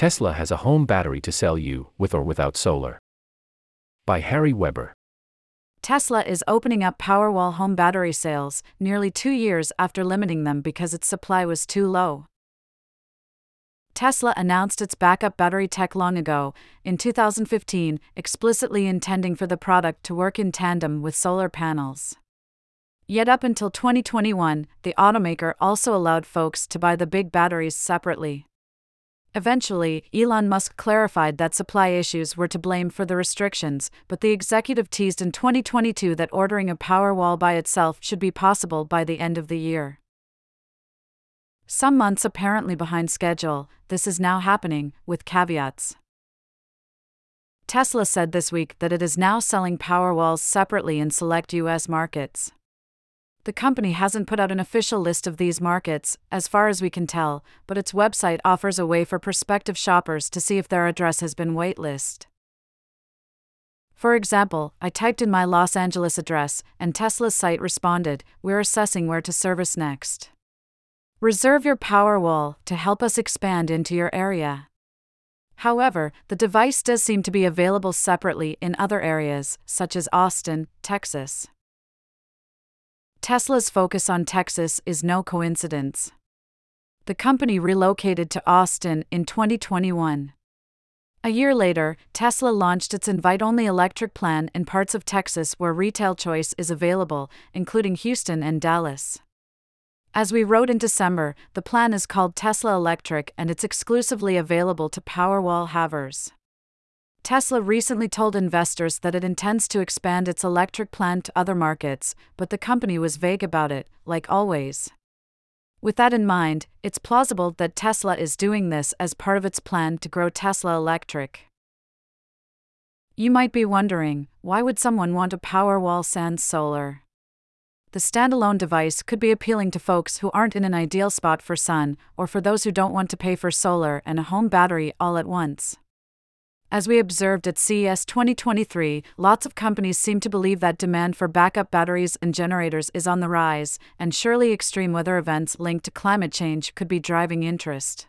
Tesla has a home battery to sell you, with or without solar. By Harri Weber. Tesla is opening up Powerwall home battery sales nearly two years after limiting them because its supply was too low. Tesla announced its backup battery tech long ago, in 2015, explicitly intending for the product to work in tandem with solar panels. Yet up until 2021, the automaker also allowed folks to buy the big batteries separately. Eventually, Elon Musk clarified that supply issues were to blame for the restrictions, but the executive teased in 2022 that ordering a Powerwall by itself should be possible by the end of the year. Some months apparently behind schedule, this is now happening, with caveats. Tesla said this week that it is now selling Powerwalls separately in select US markets. The company hasn't put out an official list of these markets, as far as we can tell, but its website offers a way for prospective shoppers to see if their address has been waitlisted. For example, I typed in my Los Angeles address, and Tesla's site responded, We're assessing where to service next. Reserve your Powerwall to help us expand into your area. However, the device does seem to be available separately in other areas, such as Austin, Texas. Tesla's focus on Texas is no coincidence. The company relocated to Austin in 2021. A year later, Tesla launched its invite only electric plan in parts of Texas where retail choice is available, including Houston and Dallas. As we wrote in December, the plan is called Tesla Electric and it's exclusively available to Powerwall havers. Tesla recently told investors that it intends to expand its electric plant to other markets, but the company was vague about it, like always. With that in mind, it's plausible that Tesla is doing this as part of its plan to grow Tesla Electric. You might be wondering why would someone want a Powerwall sans solar? The standalone device could be appealing to folks who aren't in an ideal spot for sun, or for those who don't want to pay for solar and a home battery all at once. As we observed at CES 2023, lots of companies seem to believe that demand for backup batteries and generators is on the rise, and surely extreme weather events linked to climate change could be driving interest.